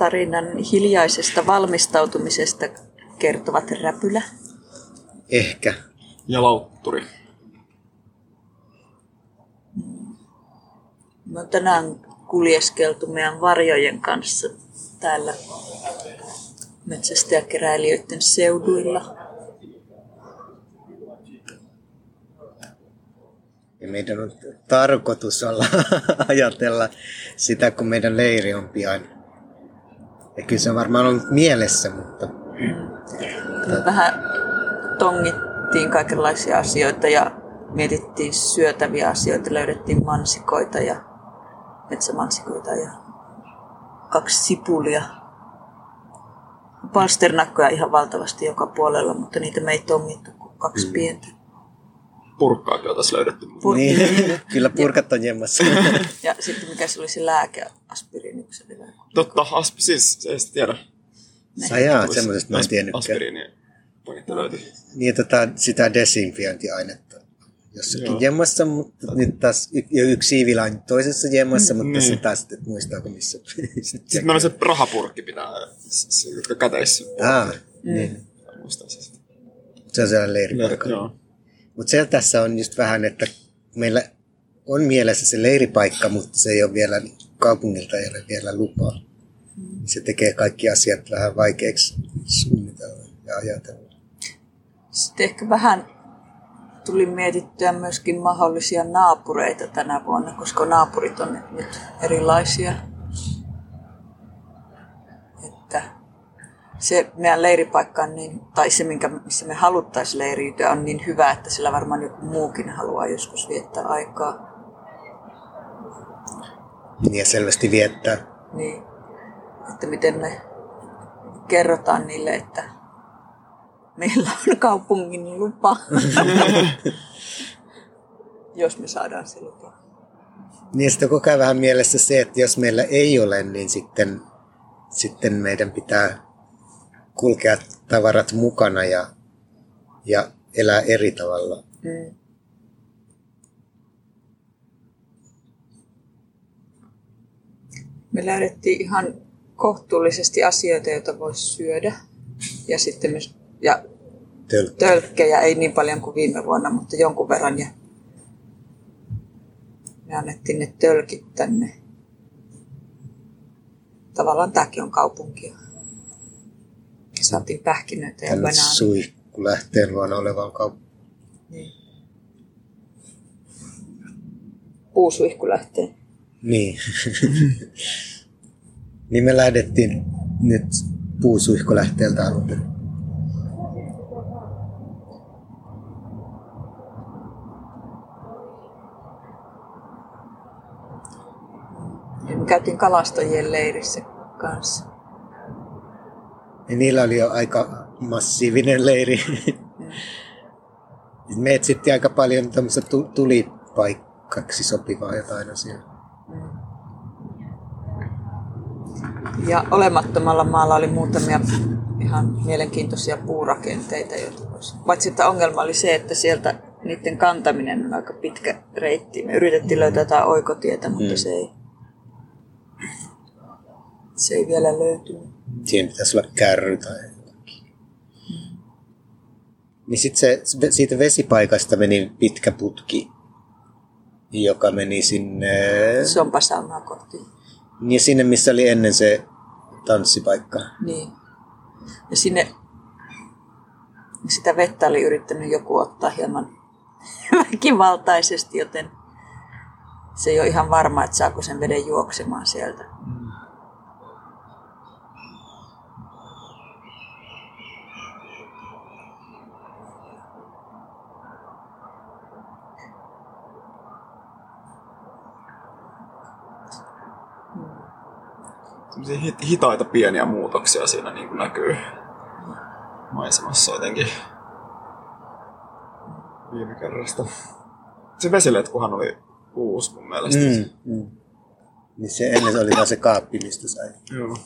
tarinan hiljaisesta valmistautumisesta kertovat räpylä. Ehkä. Ja lautturi. Me on tänään kuljeskeltu meidän varjojen kanssa täällä metsästäjäkeräilijöiden seuduilla. Ja meidän on tarkoitus olla ajatella sitä, kun meidän leiri on pian. Ja kyllä se on varmaan ollut mielessä, mutta... Me vähän tongittiin kaikenlaisia asioita ja mietittiin syötäviä asioita. Löydettiin mansikoita ja metsämansikoita ja kaksi sipulia. Palsternakkoja ihan valtavasti joka puolella, mutta niitä me ei tongittu kuin kaksi mm. pientä. Purkkaakin oltaisiin löydetty. Pur- Niin, kyllä purkat on jemmassa. Ja sitten mikä se oli se lääke, aspiriini, se oli lääke. Totta, asp, siis ei sitä tiedä. Sä jaat semmoisesta, mä en tiennytkään. Aspiriini paketti löytyi. Niin, tota, sitä desinfiointiainetta jossakin Joo. jemmassa, mutta nyt taas y- yksi siivila on toisessa jemmassa, mutta Niin. se taas, että muistaako missä. Sitten meillä on se rahapurkki pitää, se, se, jotka käteissä. Ah, niin. Muistaisin sitä. Se on siellä leiripaikka. Joo. Mutta se tässä on just vähän, että meillä on mielessä se leiripaikka, mutta se ei ole vielä, kaupungilta ei ole vielä lupaa. Se tekee kaikki asiat vähän vaikeaksi suunnitella ja ajatella. Sitten ehkä vähän tuli mietittyä myöskin mahdollisia naapureita tänä vuonna, koska naapurit on nyt erilaisia. Että se meidän leiripaikka on niin, tai se minkä, missä me haluttaisiin leiriytyä on niin hyvä, että sillä varmaan joku muukin haluaa joskus viettää aikaa. Niin ja selvästi viettää. Niin, että miten me kerrotaan niille, että meillä on kaupungin lupa, jos me saadaan se lupa. Niin sitten koko ajan vähän mielessä se, että jos meillä ei ole, niin sitten, sitten meidän pitää kulkea tavarat mukana ja, ja elää eri tavalla. Mm. Me lähdettiin ihan kohtuullisesti asioita, joita voisi syödä. Ja sitten myös, ja Tölkkä. tölkkejä ei niin paljon kuin viime vuonna, mutta jonkun verran. Ja me annettiin ne tölkit tänne. Tavallaan tämäkin on kaupunkia. Saatiin pähkinöitä ja Tänne banaania. suihkulähteen luona olevan kaupunkiin. Niin. Puusuihku lähtee. Niin. niin me lähdettiin nyt puusuihkulähteeltä alun perin. Me käytiin kalastajien leirissä kanssa. Ja niillä oli jo aika massiivinen leiri. Me etsittiin aika paljon tämmöistä tu- tulipaikkaksi sopivaa jotain asiaa. Ja olemattomalla maalla oli muutamia ihan mielenkiintoisia puurakenteita, joita voisi. Paitsi että ongelma oli se, että sieltä niiden kantaminen on aika pitkä reitti. Me yritettiin löytää jotain oikotietä, mutta Mm. se ei, se ei vielä löytynyt. Siihen pitäisi olla kärry tai jotakin. Niin sitten se, siitä vesipaikasta meni pitkä putki, joka meni sinne, Sompasaunaa kohti. niin sinne missä oli ennen se tanssipaikka. Niin. Ja sinne sitä vettä oli yrittänyt joku ottaa hieman väkivaltaisesti, joten se ei ole ihan varma, että saako sen veden juoksemaan sieltä. Sellaisia hitaita pieniä muutoksia siinä niin kuin näkyy maisemassa jotenkin viime kerrasta. Se vesiletkuhan oli uusi mun mielestä. Mm, mm. Niin se ennen oli vaan se kaappi, mistä sai. Joo.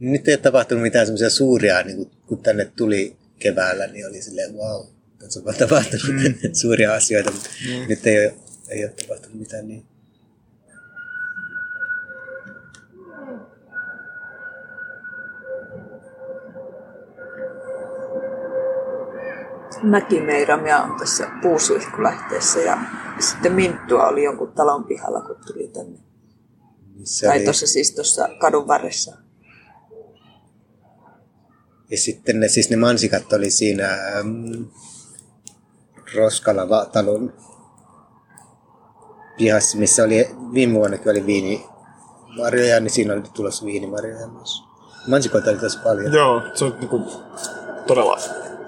Nyt ei ole tapahtunut mitään semmoisia suuria, niin kuin, kun tänne tuli keväällä, niin oli silleen, wow, tässä on tapahtunut mm. suuria asioita, mutta Mm. nyt ei ole, ei ole tapahtunut mitään niin. Mäkimeiramia on tässä puusuihkulähteessä ja sitten minttua oli jonkun talon pihalla, kun tuli tänne. Se tai oli- tuossa siis tuossa kadun varressa. Ja sitten ne, siis ne mansikat oli siinä ähm, Roskalava-talon pihassa, missä oli viime vuonnakin oli viinimarjoja, niin siinä oli tulossa viinimarjoja myös. Mansikoita oli tosi paljon. Joo, se on niinku todella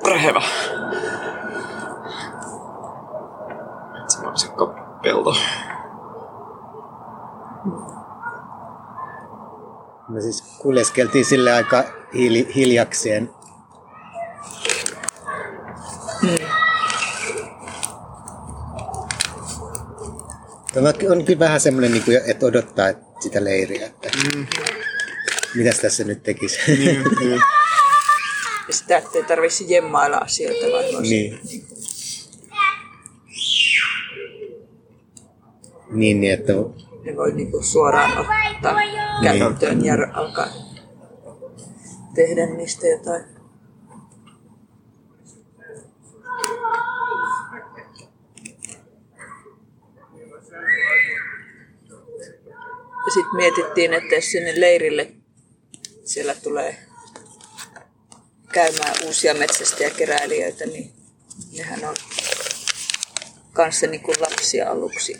rehevä. Se mansikka pelto. Me siis kuljeskeltiin sille aika hiili, hiljakseen. Tämä on kyllä vähän semmoinen, niin kuin, että odottaa sitä leiriä, että mm. mitäs tässä nyt tekisi. Niin, niin. Ja sitä, ettei tarvitsisi jemmailla asioita, vaan voisi Niin. niin, niin, että ne voi niinku suoraan ottaa käyttöön ja alkaa tehdä niistä jotain. Ja sitten mietittiin, että jos sinne leirille siellä tulee käymään uusia metsästäjäkeräilijöitä, niin nehän on kanssa niin kuin lapsia aluksi.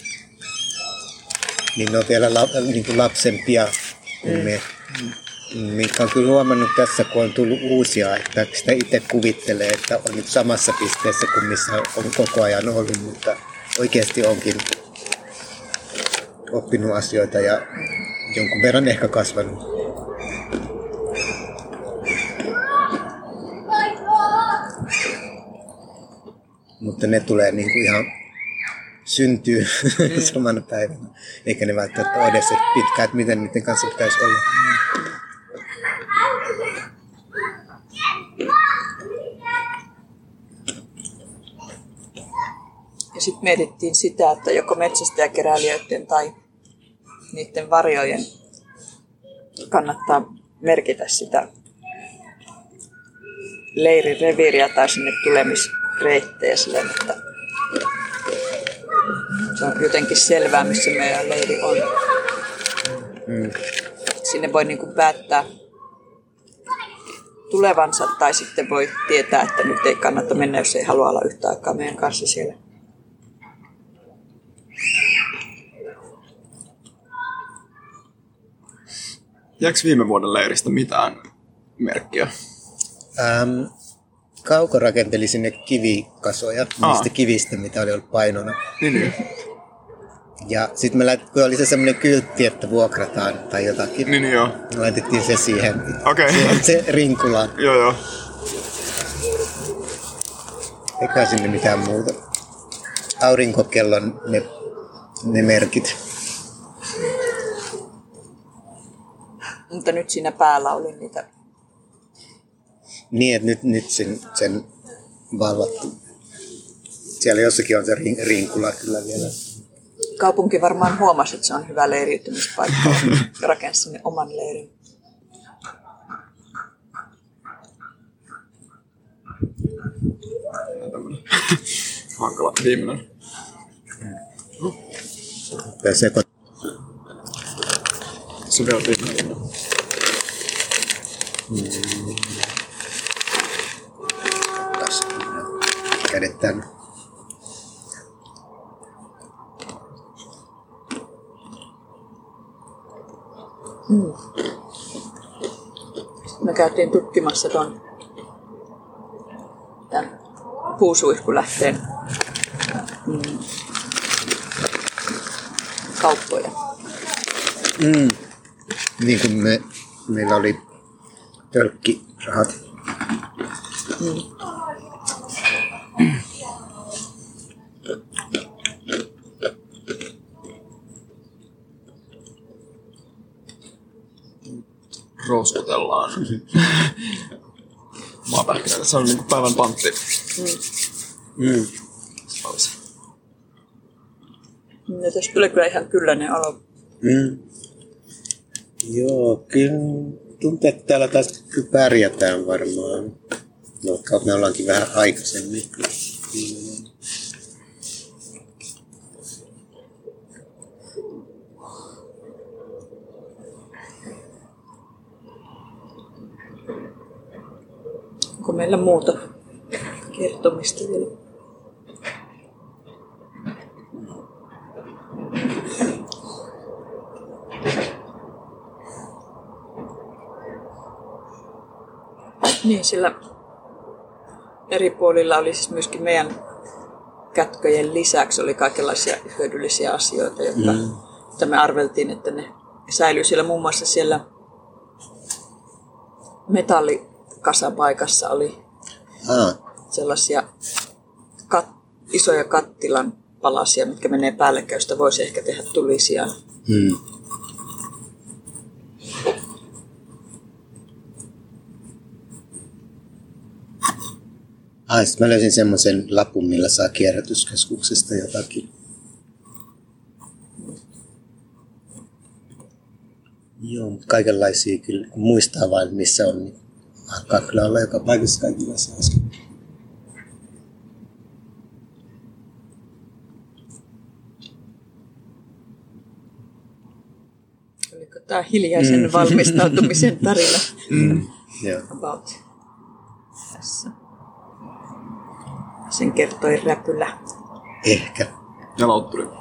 niin ne on vielä la, niin kuin lapsempia kuin mm. me. Mikä on kyllä huomannut tässä, kun on tullut uusia, että sitä itse kuvittelee, että on nyt samassa pisteessä kuin missä on koko ajan ollut, mutta oikeasti onkin oppinut asioita ja jonkun verran ehkä kasvanut. Mutta ne tulee niin kuin ihan syntyy samana päivänä. Eikä ne välttämättä ole edes pitkään, että miten niiden kanssa pitäisi olla. Ja sitten mietittiin sitä, että joko metsästäjäkeräilijöiden tai niiden varjojen kannattaa merkitä sitä leirin reviiriä tai sinne tulemisreittejä sillä, että se on jotenkin selvää, missä meidän leiri on. Mm. Sinne voi niinku päättää tulevansa tai sitten voi tietää, että nyt ei kannata mennä, jos ei halua olla yhtä aikaa meidän kanssa siellä. Jääkö viime vuoden leiristä mitään merkkiä? Ähm, Kauko rakenteli sinne kivikasoja, Aa. niistä kivistä, mitä oli ollut painona. Niin, niin. Ja sitten me lait, kun oli se semmoinen kyltti, että vuokrataan tai jotakin, Niin, niin joo. me laitettiin se siihen, Okei. se, se rinkulaan. Joo, joo. Eikä sinne mitään muuta. Aurinkokellon ne, ne merkit. Mutta nyt siinä päällä oli niitä Niin, että nyt, nyt sen, sen valvottu. Siellä jossakin on se rin, rinkula kyllä vielä. kaupunki varmaan huomasi, että se on hyvä leiriytymispaikka. ja rakensi sinne oman leirin. Hankala viimeinen. Ja seko, Se on vielä viimeinen. tässä. Kädet tänne. Me käytiin tutkimassa ton tämän puusuihkulähteen mm, kauppoja. Mm. Niin kuin me, meillä oli tölkkirahat. Rouskutellaan. Maapähkinöitä. Se on niinku päivän pantti. Mm. Se olisi. Ja tässä tuli kyllä ihan kylläinen olo. Mm. Joo, kyllä tuntuu, että täällä taas kyllä pärjätään varmaan. No, me ollaankin vähän aikaisemmin. Onko meillä muuta kertomista vielä? Niin, sillä eri puolilla oli siis myöskin meidän kätköjen lisäksi oli kaikenlaisia hyödyllisiä asioita, jotka mm. että me arveltiin, että ne säilyy siellä muun muassa siellä metallikasapaikassa oli Ah, sellaisia kat, isoja kattilan palasia, mitkä menee päällekkäin, josta voisi ehkä tehdä tulisia. mm. Sitten mä löysin semmoisen lapun, millä saa kierrätyskeskuksesta jotakin. Joo, mutta kaikenlaisia kyllä, muistaa vain missä on, niin alkaa kyllä olla joka paikassa kaikilla saa. Oliko tämä hiljaisen mm. valmistautumisen tarina Mm. About tässä? Sen kertoi räpylä. Ehkä. Ja lautturi.